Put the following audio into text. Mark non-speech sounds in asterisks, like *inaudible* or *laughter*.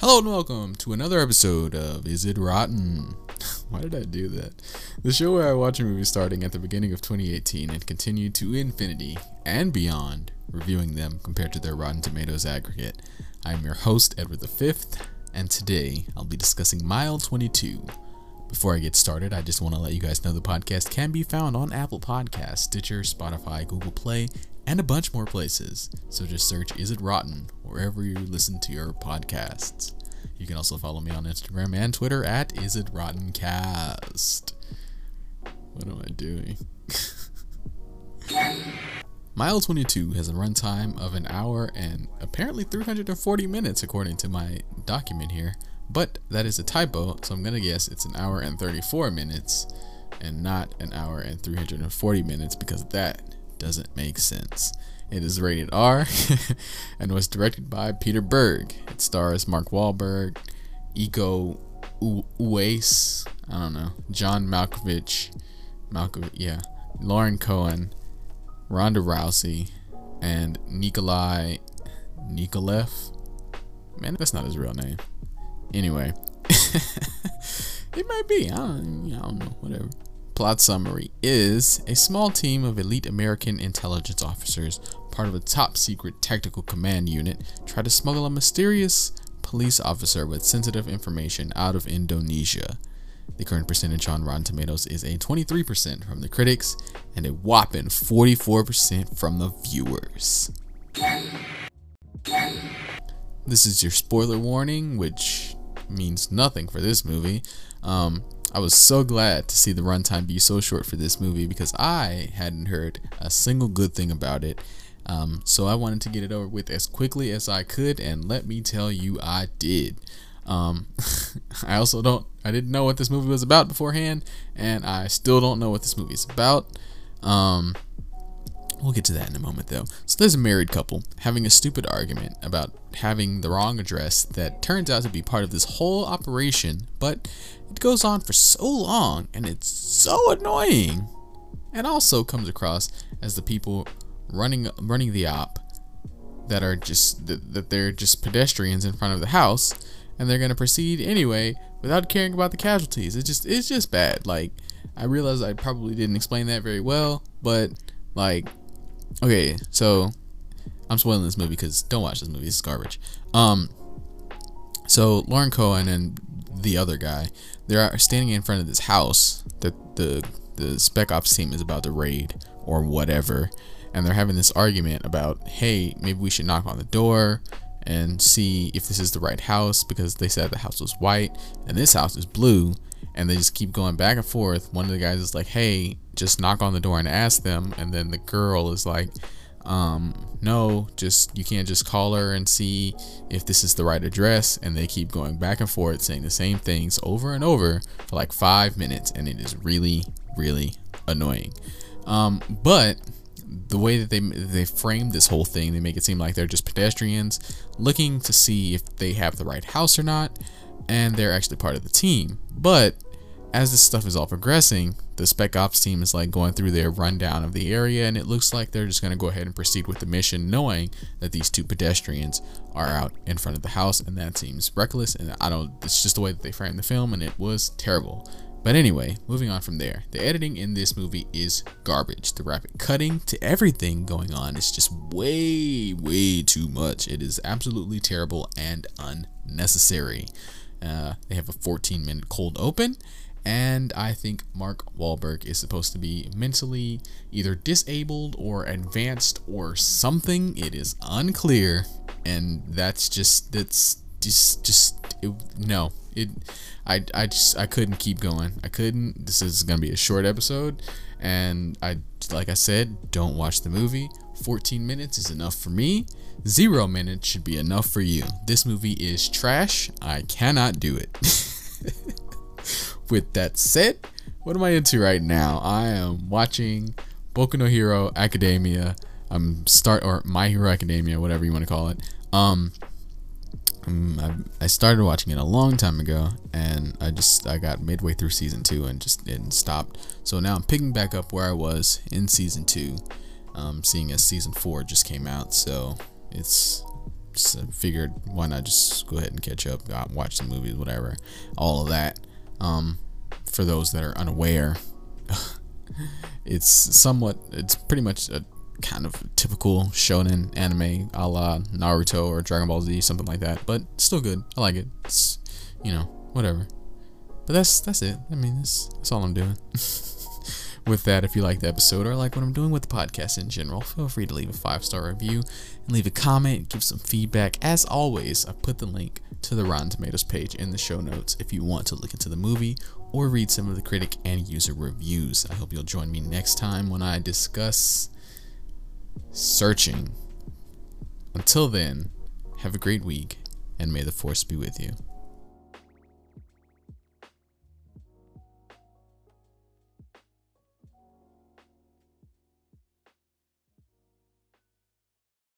Hello and welcome to another episode of Is It Rotten? *laughs* Why did I do that? The show where I watch a movie starting at the beginning of 2018 and continue to infinity and beyond, reviewing them compared to their Rotten Tomatoes aggregate. I am your host, Edward V, and today I'll be discussing Mile 22. Before I get started, I just want to let you guys know the podcast can be found on Apple Podcasts, Stitcher, Spotify, Google Play, and a bunch more places. So just search Is It Rotten wherever you listen to your podcasts. You can also follow me on Instagram and Twitter at Is It Rotten Cast. What am I doing? *laughs* Mile 22 has a runtime of an hour and apparently 340 minutes according to my document here, but that is a typo, so I'm gonna guess it's an hour and 34 minutes and not an hour and 340 minutes because of that doesn't make sense. It is rated R *laughs* and was directed by Peter Berg. It stars Mark Wahlberg, Iko Uwais, I don't know, John Malkovich, Malkovich, yeah, Lauren Cohan, Ronda Rousey, and Nikolai Nikolaeff. Man, that's not his real name. Anyway, *laughs* it might be. I don't, I don't know. Whatever plot summary is a small team of elite American intelligence officers, part of a top secret tactical command unit, try to smuggle a mysterious police officer with sensitive information out of Indonesia. The current percentage on Rotten Tomatoes is a 23% from the critics and a whopping 44% from the viewers. This is your spoiler warning, which means nothing for this movie. Um, I was so glad to see the runtime be so short for this movie because I hadn't heard a single good thing about it. Um, so I wanted to get it over with as quickly as I could, and let me tell you, I did. Um, *laughs* I also don't, I didn't know what this movie was about beforehand, and I still don't know what this movie is about. Um, We'll get to that in a moment, though. So there's a married couple having a stupid argument about having the wrong address that turns out to be part of this whole operation, but it goes on for so long and it's so annoying. And also comes across as the people running running the op that are just that, that they're just pedestrians in front of the house and they're going to proceed anyway without caring about the casualties. It's just it's just bad. Like I realize I probably didn't explain that very well, but like okay, so I'm spoiling this movie because don't watch this movie. It's garbage. Um, so Lauren Cohan and the other guy, they're standing in front of this house that the the spec ops team is about to raid or whatever, and they're having this argument about, hey, maybe we should knock on the door and see if this is the right house because they said the house was white and this house is blue and they just keep going back and forth. One of the guys is like, "Hey, just knock on the door and ask them," and then the girl is like, um, "No, just you can't just call her and see if this is the right address." And they keep going back and forth, saying the same things over and over for like five minutes, and it is really, really annoying. Um, but the way that they they frame this whole thing, they make it seem like they're just pedestrians looking to see if they have the right house or not and they're actually part of the team. But as this stuff is all progressing, the Spec Ops team is like going through their rundown of the area, and it looks like they're just going to go ahead and proceed with the mission, knowing that these two pedestrians are out in front of the house, and that seems reckless. And I don't, it's just the way that they framed the film, and it was terrible. But anyway, moving on from there, the editing in this movie is garbage. The rapid cutting to everything going on is just way, way too much. It is absolutely terrible and unnecessary. Uh, they have a 14 minute cold open, and I think Mark Wahlberg is supposed to be mentally either disabled or advanced or something. It is unclear, and that's just that's just just it, no. It I I just I couldn't keep going. I couldn't. This is gonna be a short episode, and I like I said, don't watch the movie. 14 minutes is enough for me. Zero minutes should be enough for you. This movie is trash. I cannot do it. *laughs* With that said, what am I into right now? I am watching Boku no Hero Academia. I'm start or My Hero Academia, whatever you want to call it. Um, um I, I started watching it a long time ago, and I just I got midway through season two and just didn't stop. So now I'm picking back up where I was in season two, Um, seeing as season four just came out, so it's just uh, figured why not just go ahead and catch up, watch the movies, whatever, all of that. Um, for those that are unaware, *laughs* it's somewhat, it's pretty much a kind of typical shonen anime a la Naruto or Dragon Ball Z, something like that. But still good. I like it. It's you know whatever. But that's that's it. I mean that's that's all I'm doing. *laughs* with that, if you like the episode or like what I'm doing with the podcast in general, feel free to leave a five star review and leave a comment, give some feedback. As always, I put the link to the Rotten Tomatoes page in the show notes if you want to look into the movie or read some of the critic and user reviews. I hope you'll join me next time when I discuss searching. Until then, have a great week, and may the force be with you.